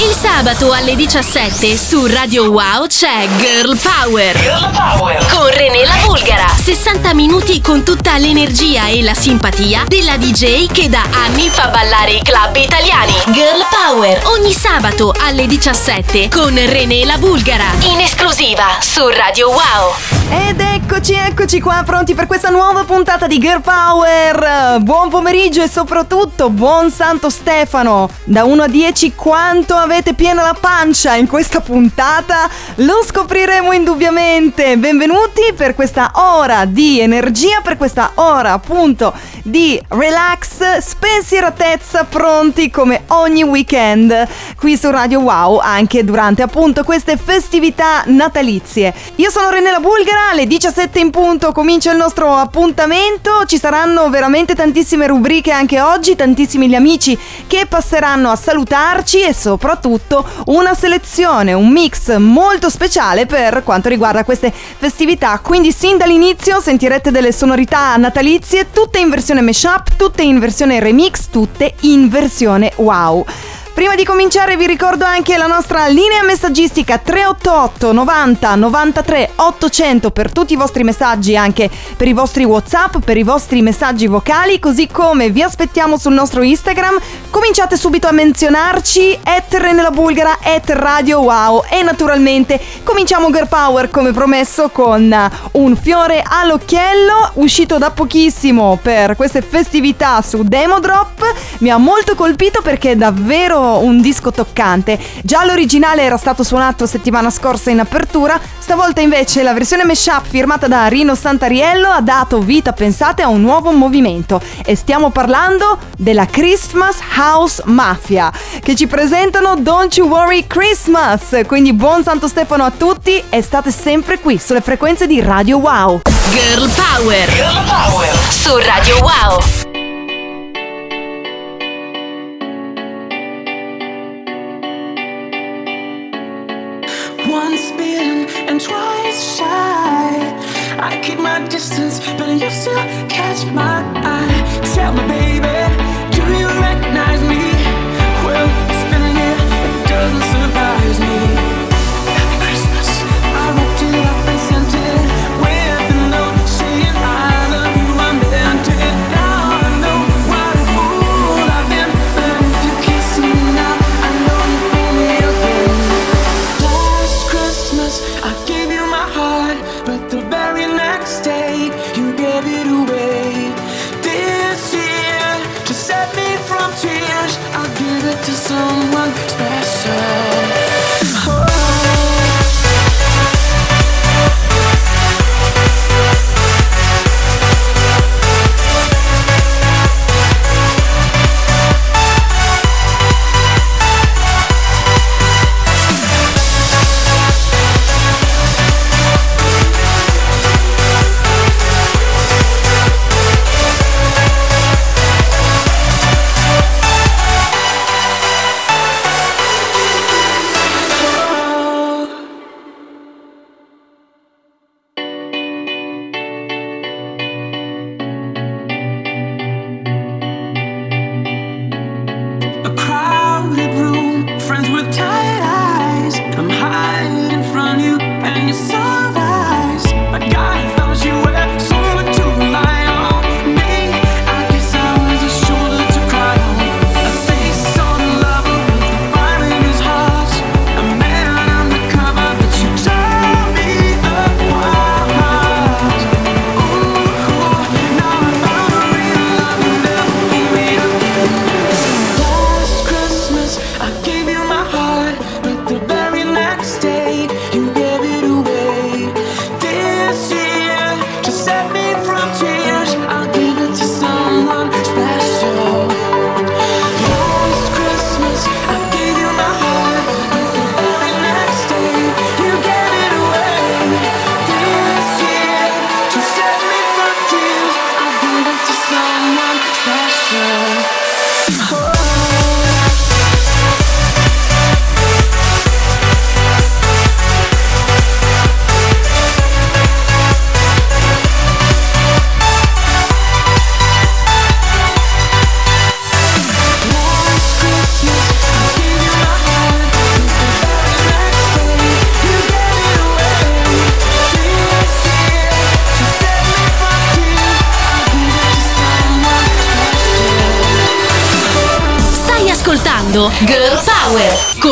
Il sabato alle 17 su Radio Wow c'è Girl Power. Girl Power. Con René la Bulgara. 60 minuti con tutta l'energia e la simpatia della DJ che da anni fa ballare i club italiani. Girl Power. Ogni sabato alle 17 con René la Bulgara. In esclusiva su Radio Wow. Ed eccoci, eccoci qua, pronti per questa nuova puntata di Girl Power. Buon pomeriggio e soprattutto buon Santo Stefano. Da 1 a 10 quanto avete piena la pancia in questa puntata? Lo scopriremo indubbiamente. Benvenuti per questa ora di energia, per questa ora appunto di relax, spensieratezza, pronti come ogni weekend qui su Radio Wow, anche durante appunto queste festività natalizie. Io sono Renella Bulgara, alle 17 in punto comincia il nostro appuntamento, ci saranno veramente tantissime rubriche anche oggi, tantissimi gli amici che passeranno a salutarci e soprattutto una selezione, un mix molto speciale per quanto riguarda queste festività, quindi sin dall'inizio sentirete delle sonorità natalizie tutte in versione mashup, tutte in versione remix, tutte in versione wow. Prima di cominciare vi ricordo anche la nostra linea messaggistica 388 90 93 800 per tutti i vostri messaggi, anche per i vostri WhatsApp, per i vostri messaggi vocali, così come vi aspettiamo sul nostro Instagram. Cominciate subito a menzionarci at Renela Bulgara, at Radio Wow e naturalmente cominciamo Girl Power come promesso con un fiore all'occhiello uscito da pochissimo per queste festività su Demo Drop. Mi ha molto colpito perché è un disco toccante. Già l'originale era stato suonato settimana scorsa in apertura, stavolta invece la versione mashup firmata da Rino Santariello ha dato vita, pensate, a un nuovo movimento. E stiamo parlando della Christmas House Mafia, che ci presentano Don't You Worry Christmas. Quindi buon Santo Stefano a tutti e state sempre qui sulle frequenze di Radio Wow. Girl Power. Girl Power. Su Radio Wow. But you still catch my eye. Tell me, baby,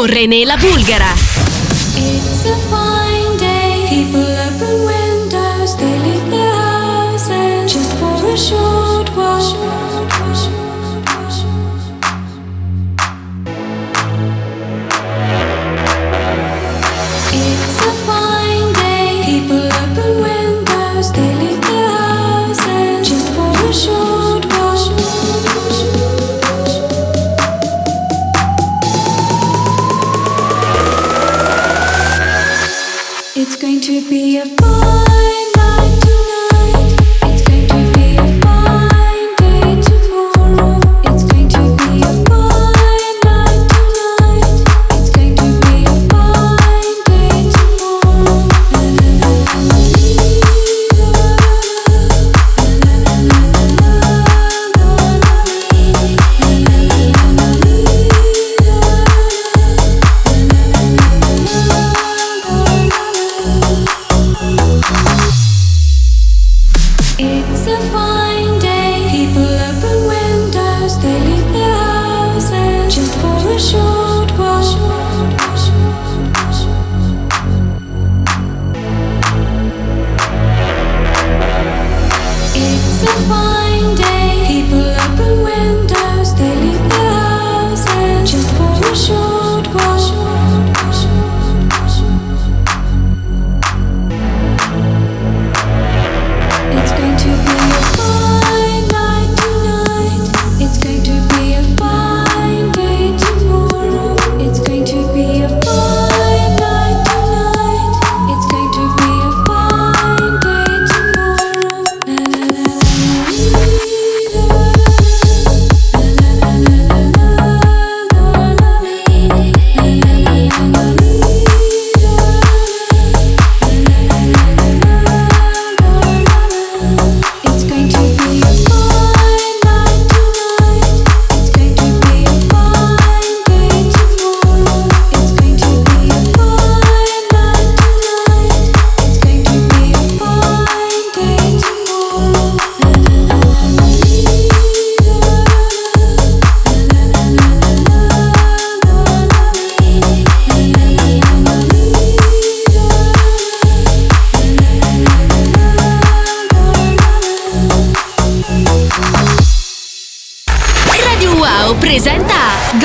René la Bulgara.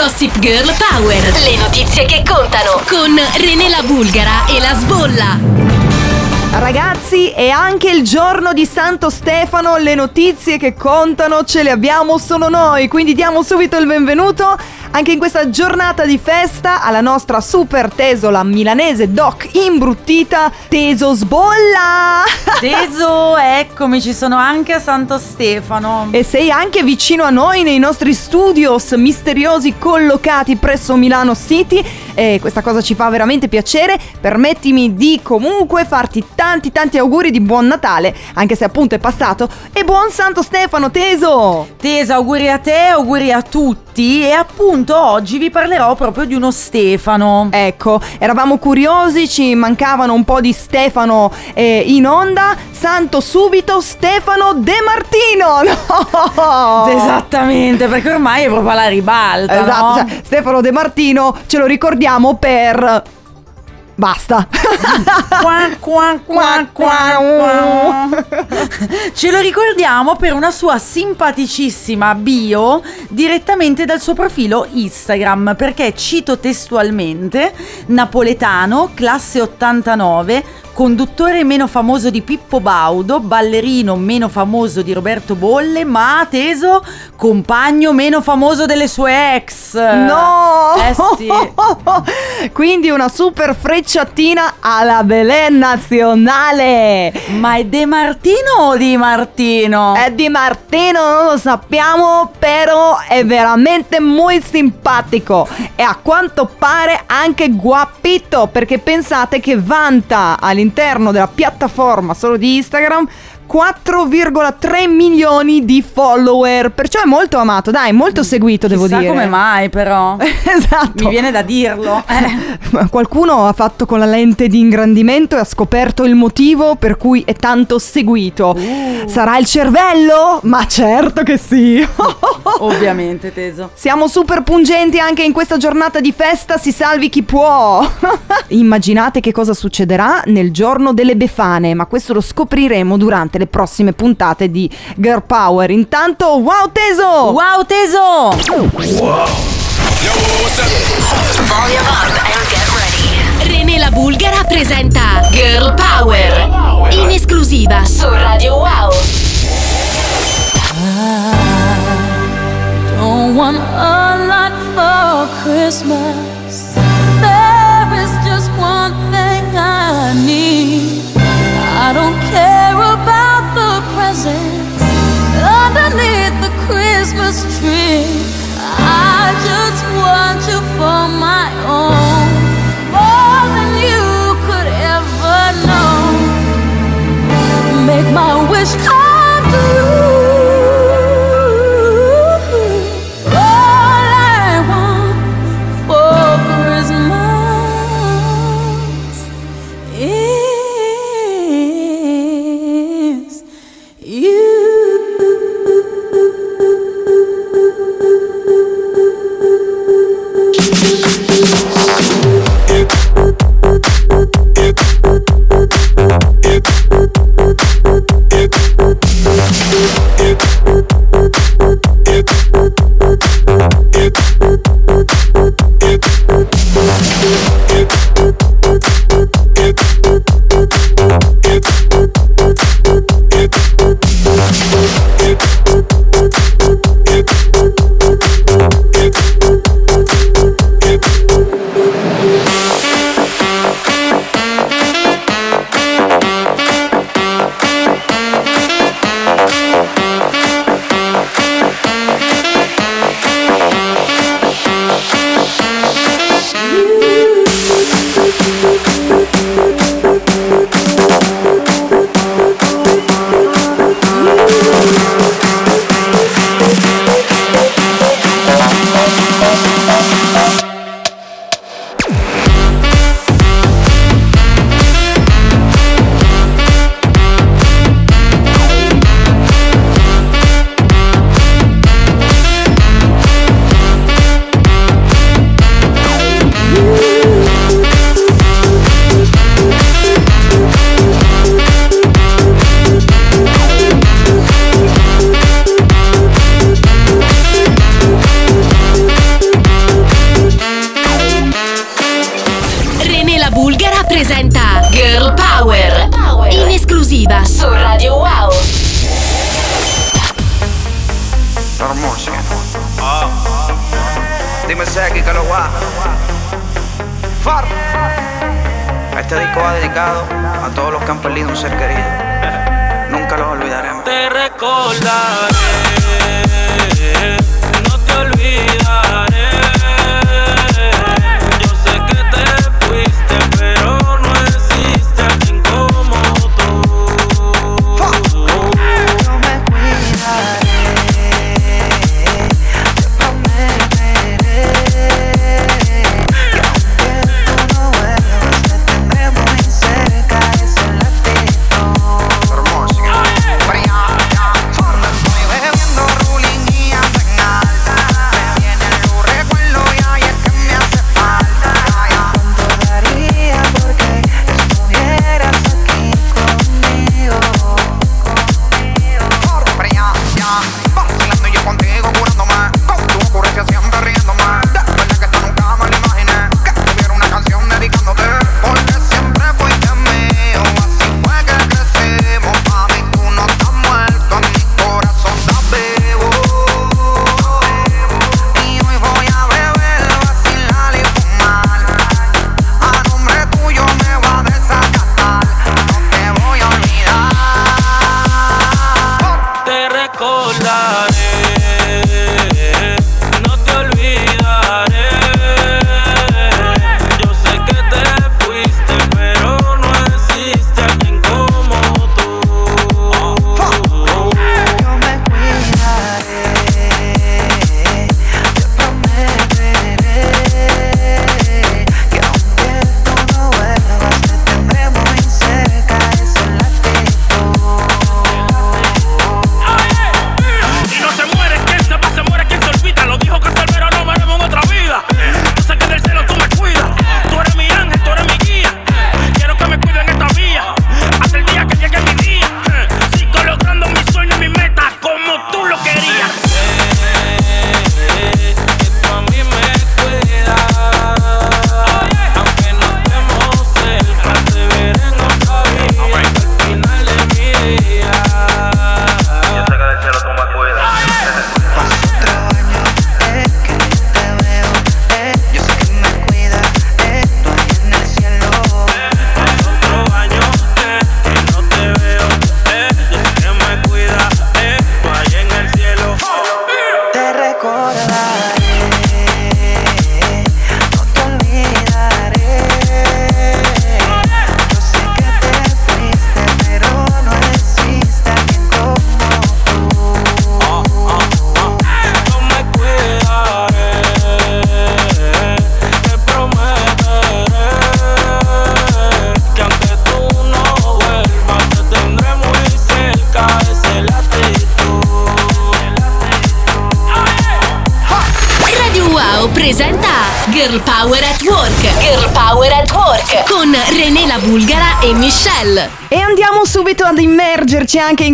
Gossip Girl Power. Le notizie che contano con René la Bulgara e la Sbolla. Ragazzi, è anche il giorno di Santo Stefano, le notizie che contano ce le abbiamo solo noi, quindi diamo subito il benvenuto anche in questa giornata di festa alla nostra super tesola milanese doc imbruttita Teso Sbolla! Teso, eccomi, ci sono anche a Santo Stefano. E sei anche vicino a noi nei nostri studios misteriosi collocati presso Milano City e questa cosa ci fa veramente piacere. Permettimi di comunque farti tanti tanti auguri di buon Natale, anche se appunto è passato, e buon Santo Stefano, Teso! Teso, auguri a te, auguri a tutti e appunto oggi vi parlerò proprio di uno Stefano. Ecco, eravamo curiosi, ci mancavano un po' di Stefano eh, in onda. Santo subito Stefano De Martino! No! Esattamente, perché ormai è proprio alla ribalta, Esatto, no? cioè, Stefano De Martino ce lo ricordiamo per... Basta. Qua, qua, qua, qua, qua. Ce lo ricordiamo per una sua simpaticissima bio direttamente dal suo profilo Instagram, perché cito testualmente napoletano, classe 89, conduttore meno famoso di Pippo Baudo, ballerino meno famoso di Roberto Bolle, ma teso compagno meno famoso delle sue ex. No! Eh sì. Quindi una super frecciatina alla Belen nazionale. Ma è De Martino o Di Martino? È di Martino, non lo sappiamo, però è veramente molto simpatico e a quanto pare anche guapito, perché pensate che vanta all'interno della piattaforma solo di Instagram 4,3 milioni di follower. Perciò è molto amato, dai, molto seguito, devo Chissà dire. come mai però. esatto. Mi viene da dirlo. Eh. Qualcuno ha fatto con la lente di ingrandimento e ha scoperto il motivo per cui è tanto seguito. Uh. Sarà il cervello? Ma certo che sì. Ovviamente, teso. Siamo super pungenti anche in questa giornata di festa, si salvi chi può. Immaginate che cosa succederà nel giorno delle Befane, ma questo lo scopriremo durante le prossime puntate di Girl Power. Intanto, wow teso! Wow, teso! René la Bulgara presenta Girl Power in esclusiva su Radio Wow. Don't want a lot for Christmas.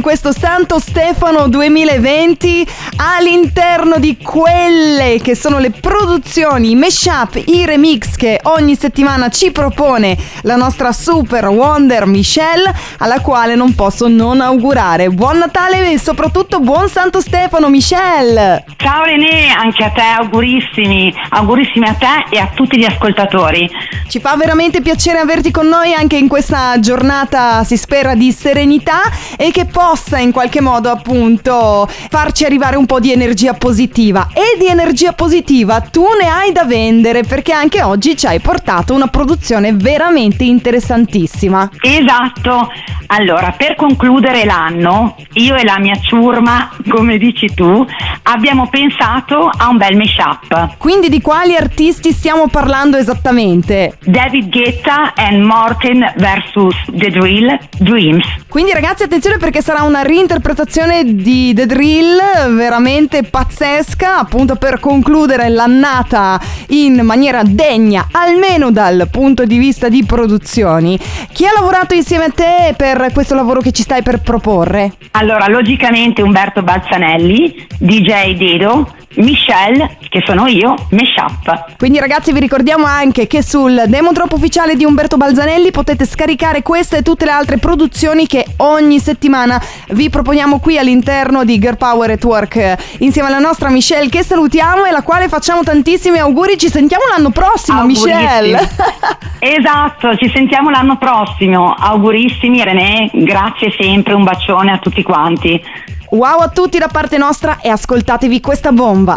Questo Santo Stefano 2020 all'interno di quelle che sono le produzioni, i mashup, i remix che ogni settimana ci propone la nostra super Wonder Michelle, alla quale non posso non augurare buon Natale e soprattutto buon Santo Stefano Michelle! Ciao René, anche a te augurissimi, augurissimi a te e a tutti gli ascoltatori. Ci fa veramente piacere averti con noi anche in questa giornata, si spera, di serenità e che possa in qualche modo appunto farci arrivare un po' di energia positiva. E di energia positiva tu ne hai da vendere perché anche oggi ci hai portato una produzione veramente interessantissima. Esatto, allora per concludere l'anno io e la mia ciurma, come dici tu, abbiamo pensato a un bel mashup. Quindi di quali artisti stiamo parlando esattamente? David Guetta and Martin vs The Drill Dreams. Quindi ragazzi attenzione perché sarà una reinterpretazione di The Drill veramente pazzesca appunto per concludere l'annata in maniera degna almeno dal punto di vista di produzioni. Chi ha lavorato insieme a te per questo lavoro che ci stai per proporre? Allora, logicamente Umberto Balzanelli, DJ Dedo, Michelle, che sono io, Mashup. Quindi ragazzi vi ricordiamo anche che sul demo drop ufficiale di Umberto Balzanelli potete scaricare queste e tutte le altre produzioni che ogni settimana vi proponiamo qui all'interno di Girl Power at Work insieme alla nostra Michelle che salutiamo e la quale facciamo tantissimi auguri. Ci sentiamo l'anno prossimo. Michelle. Esatto, ci sentiamo l'anno prossimo. Augurissimi René, grazie sempre, un bacione a tutti quanti. wow a tutti da parte nostra e ascoltatevi questa bomba.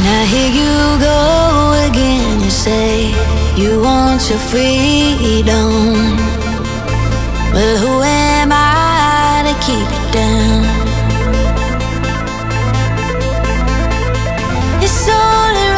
Now here you go again. You say you want your freedom. Well, who am I to keep you down? It's only right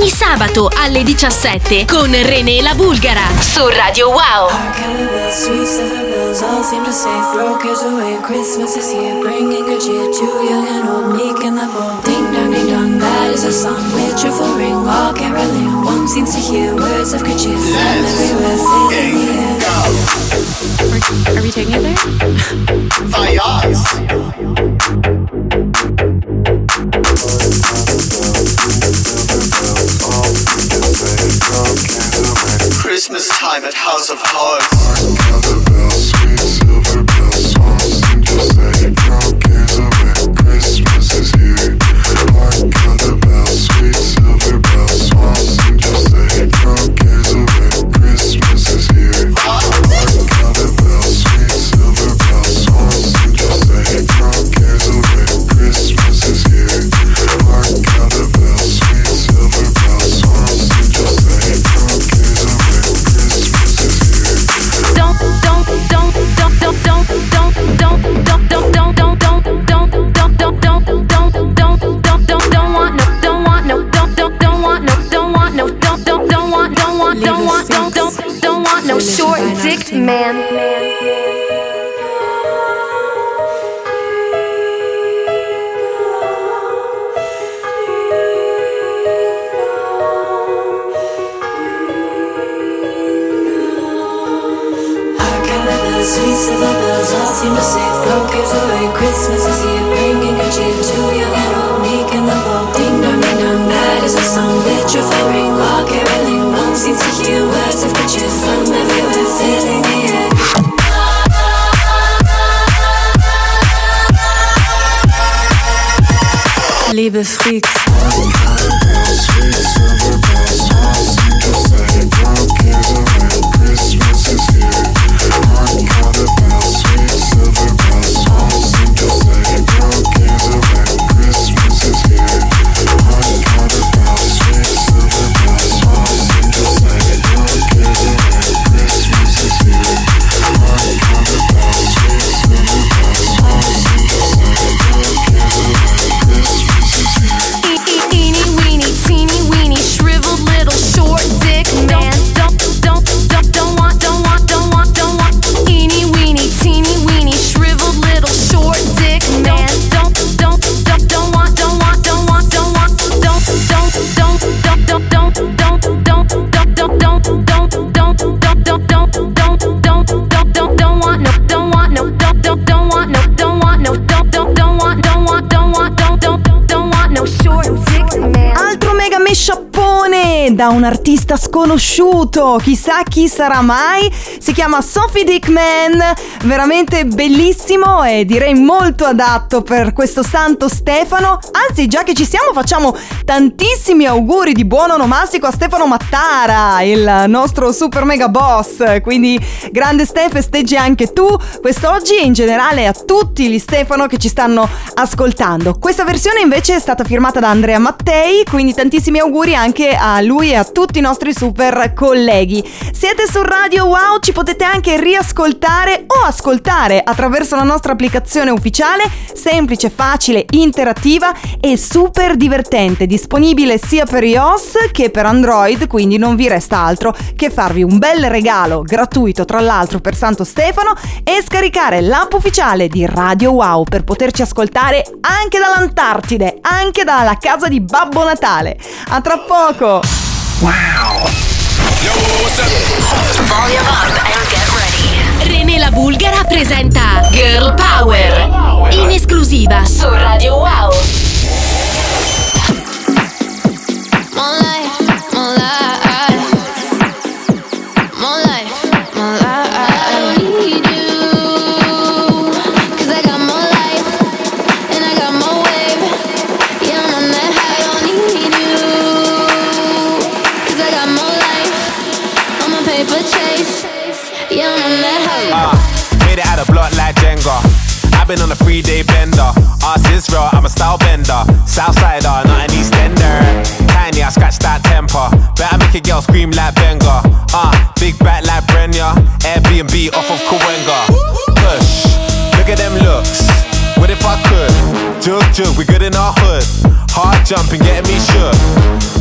ogni sabato alle 17 con René la Bulgara su Radio Wow. That is a song with truthful ring While caroling One seems to hear words of creatures From everywhere filling the air are, are we taking it there? Fire. Time at House of Hearts. Liebe Freaks. Da un artista sconosciuto, chissà chi sarà mai. Si chiama Sophie Dickman, veramente bellissimo e direi molto adatto per questo santo Stefano. Anzi, già che ci siamo, facciamo tantissimi auguri di buon onomastico a Stefano Mattara, il nostro super mega boss. Quindi, grande Ste, festeggi anche tu quest'oggi e in generale a tutti gli Stefano che ci stanno ascoltando. Questa versione invece è stata firmata da Andrea Mattei, quindi tantissimi auguri anche a lui e a tutti i nostri super colleghi. Siete su Radio Wow, ci potete anche riascoltare o ascoltare attraverso la nostra applicazione ufficiale, semplice, facile, interattiva e super divertente, disponibile sia per iOS che per Android, quindi non vi resta altro che farvi un bel regalo gratuito tra l'altro per Santo Stefano e scaricare l'app ufficiale di Radio Wow per poterci ascoltare anche dall'Antartide, anche dalla casa di Babbo Natale. A tra poco! Wow. Yo, what's up? Volume up and get ready. René la Bulgara presenta Girl Power. In esclusiva su Radio Wow. Made it out of block like Jenga. I've been on a three day bender. Ask Israel, I'm a style bender. Southsider, not an Eastender. Tiny, I scratch that temper. Better make a girl scream like Benga. Uh, big back like Brenya. Airbnb off of Kawenga. Push, look at them looks. What if I could? Jug, jug, we good in our hood. Hard jumping, getting me shook.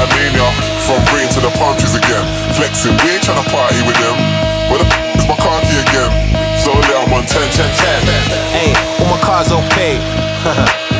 Back for the worldwide mania. From green to the palm trees again. Flexing, we ain't tryna party with them. Where the f- is my car key again? So lit, I'm on 10, 10, 10. Hey, all my cars okay.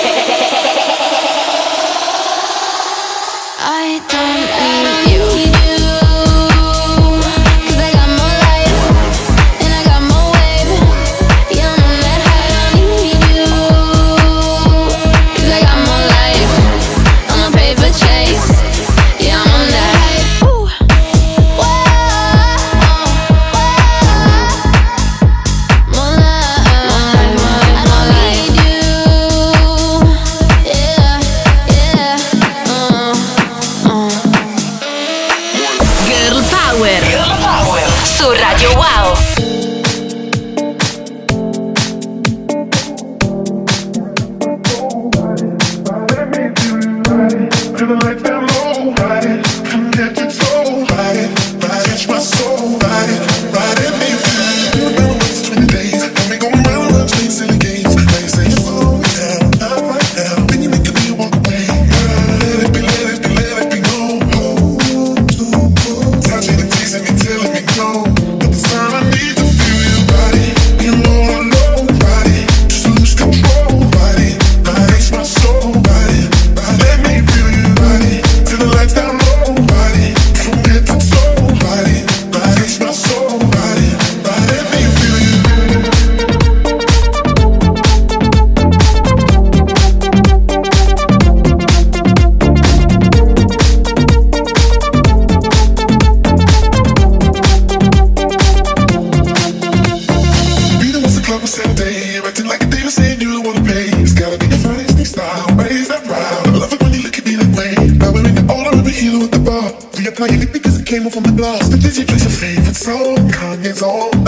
But did you play your favorite song. Kanye's all.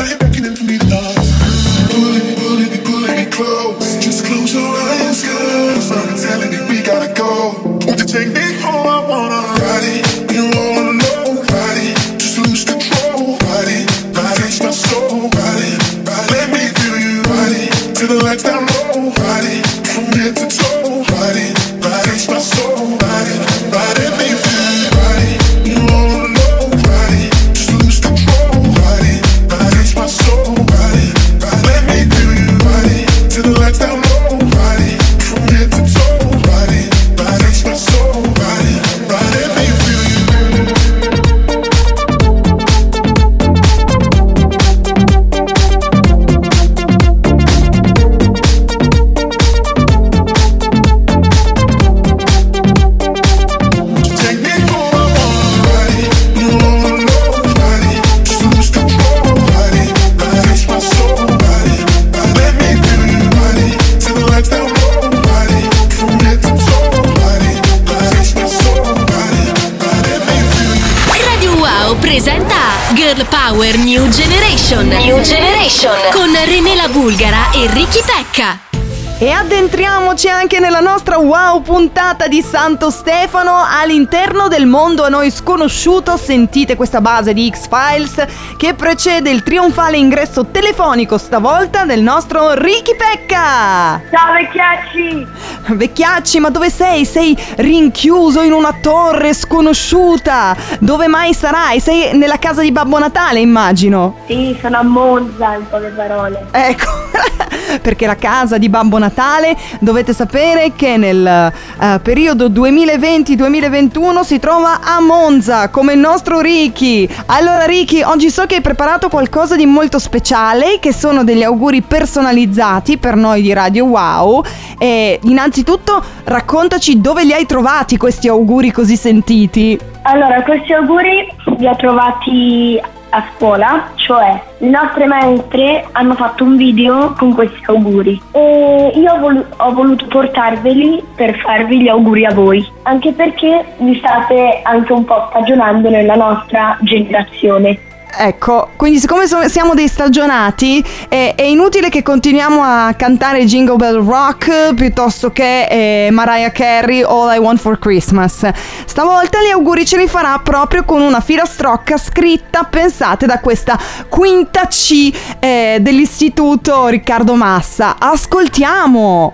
Presenta Girl Power New Generation. New Generation. Con René la Bulgara e Ricky Pecca. E addentriamoci anche nella nostra wow puntata di Santo Stefano all'interno del mondo a noi sconosciuto. Sentite questa base di X-Files che precede il trionfale ingresso telefonico stavolta del nostro Ricky Pecca. Ciao vecchiacci! Vecchiacci, ma dove sei? Sei rinchiuso in una torre sconosciuta. Dove mai sarai? Sei nella casa di Babbo Natale, immagino. Sì, sono a Monza in poche parole. Ecco, perché la casa di Babbo Natale dovete sapere che nel eh, periodo 2020-2021 si trova a Monza come il nostro Ricky. Allora Ricky, oggi so che hai preparato qualcosa di molto speciale che sono degli auguri personalizzati per noi di Radio Wow e innanzitutto raccontaci dove li hai trovati questi auguri così sentiti. Allora, questi auguri li ho trovati a scuola, cioè le nostre maestre hanno fatto un video con questi auguri e io ho, volu- ho voluto portarveli per farvi gli auguri a voi, anche perché vi state anche un po' stagionando nella nostra generazione. Ecco, quindi siccome so- siamo dei stagionati, eh, è inutile che continuiamo a cantare Jingle Bell Rock piuttosto che eh, Mariah Carey All I Want for Christmas. Stavolta gli auguri ce li farà proprio con una filastrocca scritta, pensate, da questa quinta C eh, dell'istituto Riccardo Massa. Ascoltiamo!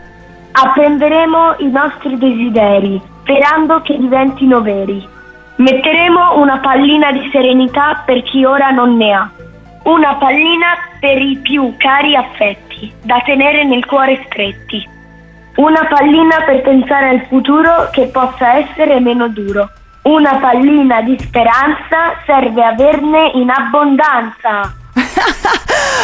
Apprenderemo i nostri desideri, sperando che diventino veri. Metteremo una pallina di serenità per chi ora non ne ha. Una pallina per i più cari affetti, da tenere nel cuore stretti. Una pallina per pensare al futuro che possa essere meno duro. Una pallina di speranza serve averne in abbondanza.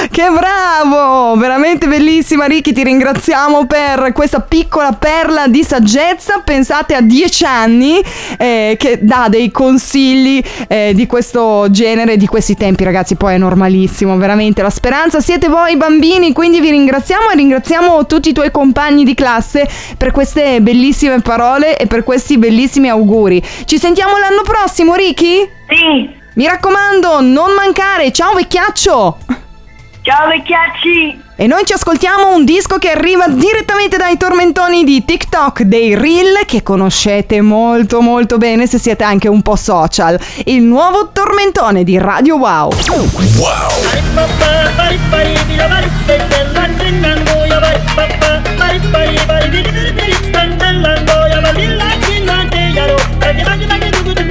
Che bravo! Veramente bellissima Ricky, ti ringraziamo per questa piccola perla di saggezza. Pensate a 10 anni eh, che dà dei consigli eh, di questo genere, di questi tempi ragazzi, poi è normalissimo, veramente. La speranza siete voi bambini, quindi vi ringraziamo e ringraziamo tutti i tuoi compagni di classe per queste bellissime parole e per questi bellissimi auguri. Ci sentiamo l'anno prossimo Ricky? Sì, Mi raccomando, non mancare. Ciao vecchiaccio! Ciao vecchiacci! E noi ci ascoltiamo un disco che arriva direttamente dai tormentoni di TikTok, dei Reel, che conoscete molto molto bene se siete anche un po' social. Il nuovo tormentone di Radio Wow. Get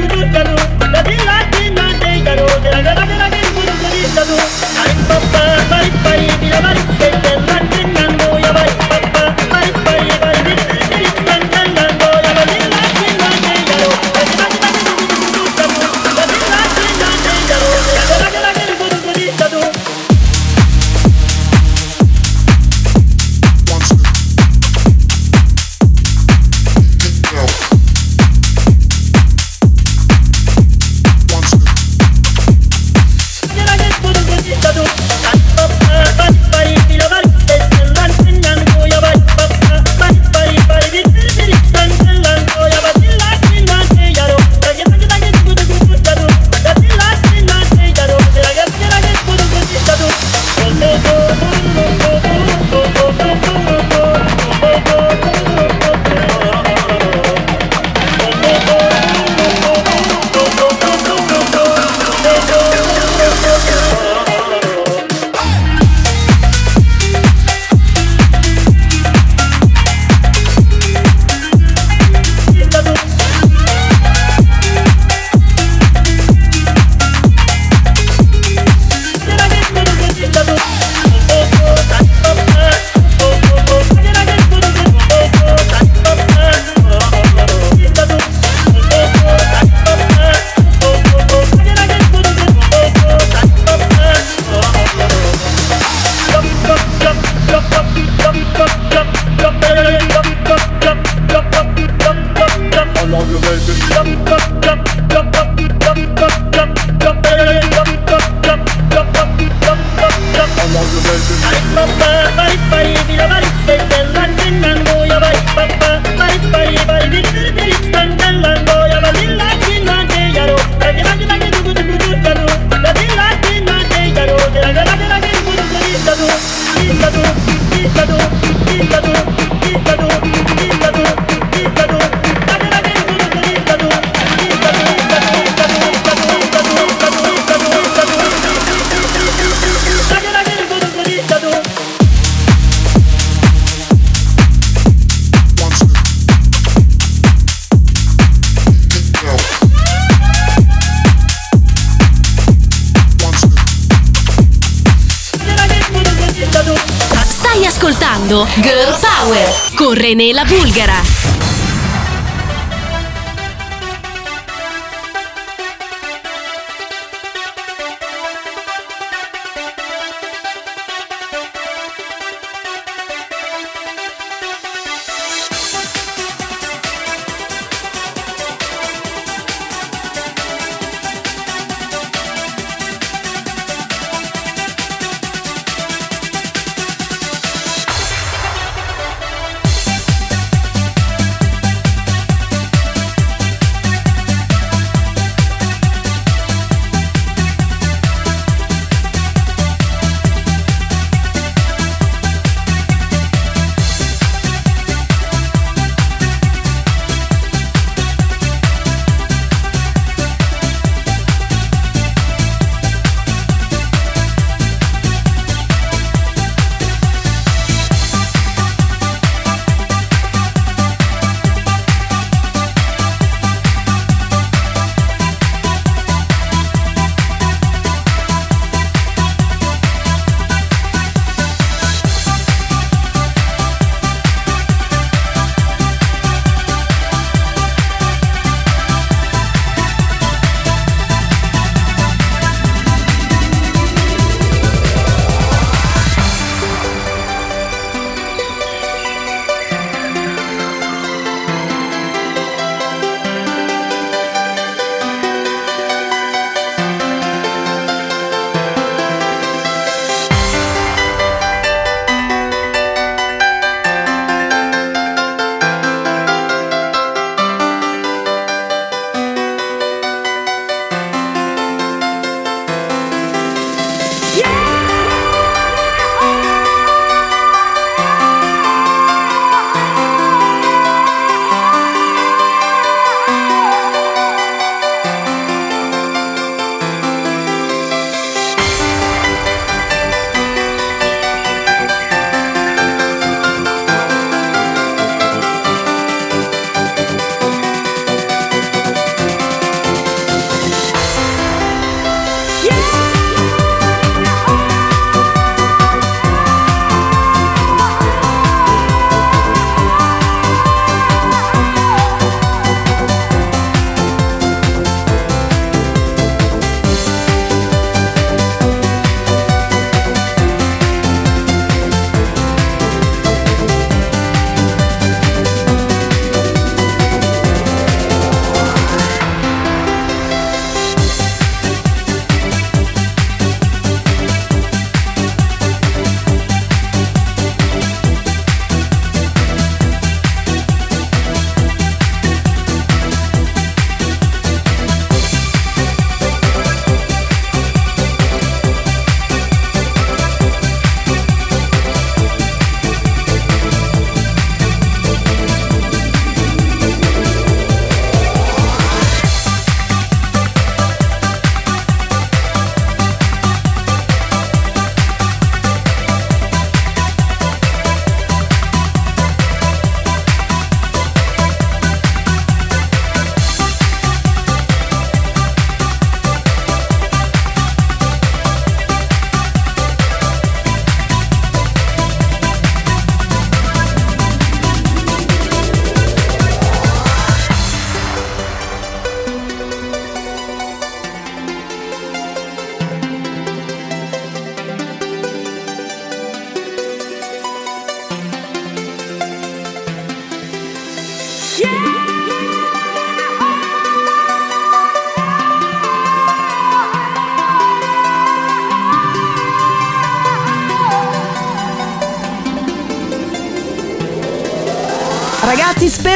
la Bulgara.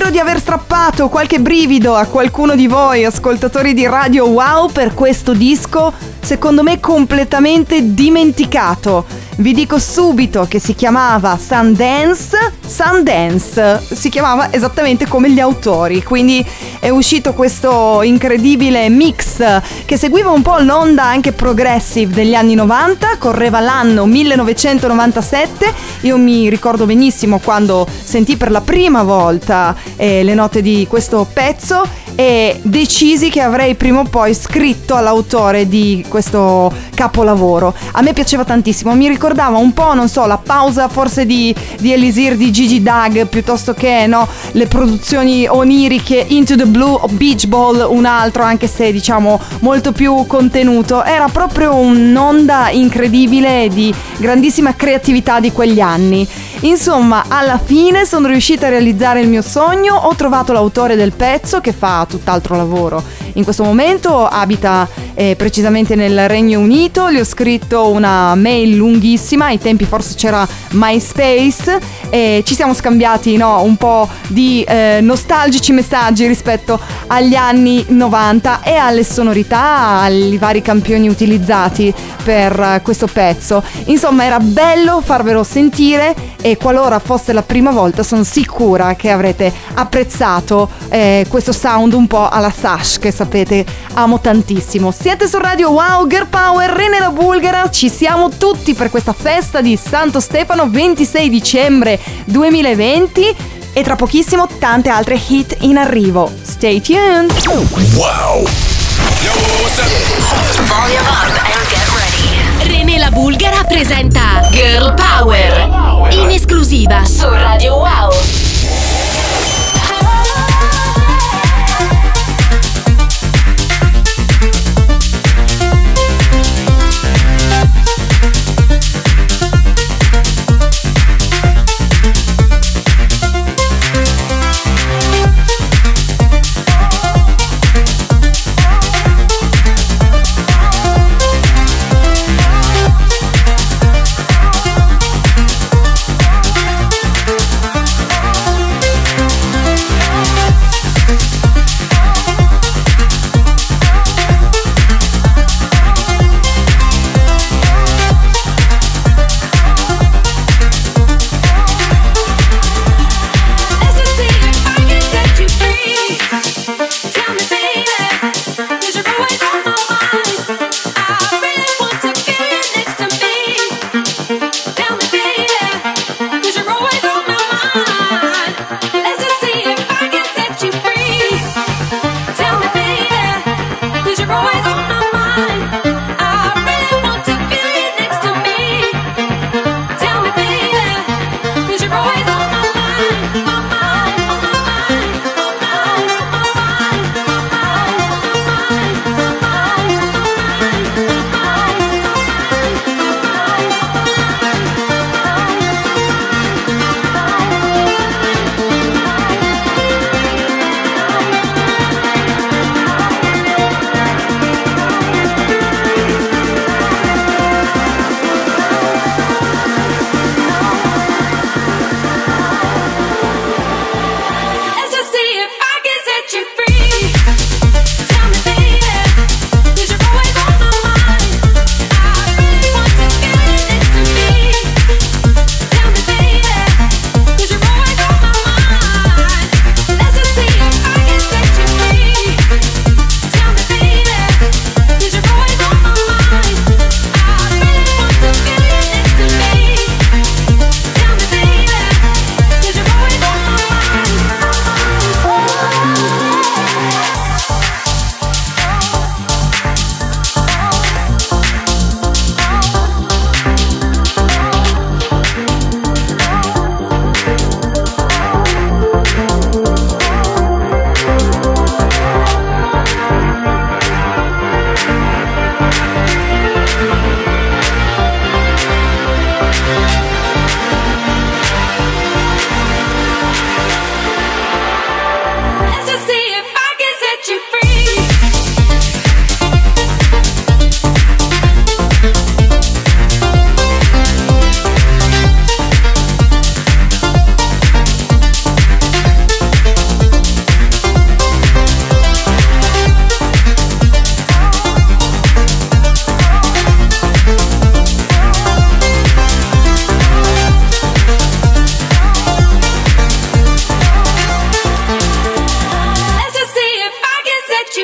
Spero di aver strappato qualche brivido a qualcuno di voi, ascoltatori di Radio Wow, per questo disco, secondo me completamente dimenticato. Vi dico subito che si chiamava Sundance. Sundance si chiamava esattamente come gli autori, quindi è uscito questo incredibile mix che seguiva un po' l'onda anche progressive degli anni 90, correva l'anno 1997, io mi ricordo benissimo quando sentì per la prima volta eh, le note di questo pezzo e decisi che avrei prima o poi scritto all'autore di questo capolavoro. A me piaceva tantissimo, mi ricordava un po', non so, la pausa forse di, di Elisir di Gigi Dag piuttosto che no, le produzioni oniriche Into the Blue o Beach Ball, un altro anche se diciamo molto più contenuto. Era proprio un'onda incredibile di grandissima creatività di quegli anni. Insomma, alla fine sono riuscita a realizzare il mio sogno, ho trovato l'autore del pezzo che fa tutt'altro lavoro. In questo momento abita eh, precisamente nel Regno Unito, gli ho scritto una mail lunghissima, ai tempi forse c'era MySpace e ci siamo scambiati no, un po' di eh, nostalgici messaggi rispetto agli anni 90 e alle sonorità, ai vari campioni utilizzati per eh, questo pezzo. Insomma, era bello farvelo sentire e qualora fosse la prima volta sono sicura che avrete apprezzato eh, questo sound un po' alla Sash che sapete amo tantissimo. Siete su Radio Wow Girl Power Rene la Bulgara, ci siamo tutti per questa festa di Santo Stefano 26 dicembre 2020 e tra pochissimo tante altre hit in arrivo. Stay tuned! Wow. René la Bulgara presenta Girl Power in esclusiva su Radio Wow. You free.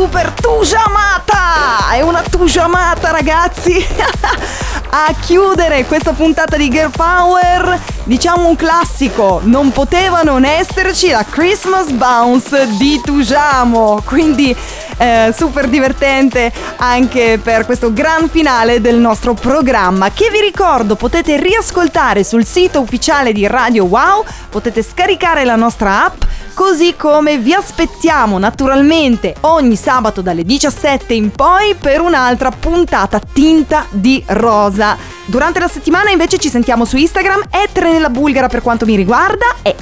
Super tujamata! È una tujamata, ragazzi! A chiudere questa puntata di Girl Power, diciamo un classico, non poteva non esserci la Christmas Bounce di Tujamo, quindi eh, super divertente anche per questo gran finale del nostro programma che vi ricordo potete riascoltare sul sito ufficiale di Radio Wow, potete scaricare la nostra app così come vi aspettiamo naturalmente ogni sabato dalle 17 in poi per un'altra puntata tinta di rosa. Durante la settimana invece ci sentiamo su Instagram, at Renella Bulgara per quanto mi riguarda e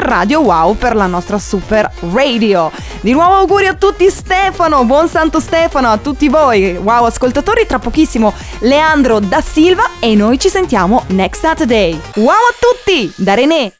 Radio Wow per la nostra super radio. Di nuovo auguri a tutti Stefano, buon Santo Stefano a tutti voi, wow ascoltatori, tra pochissimo Leandro da Silva e noi ci sentiamo next Saturday. Wow a tutti, da René!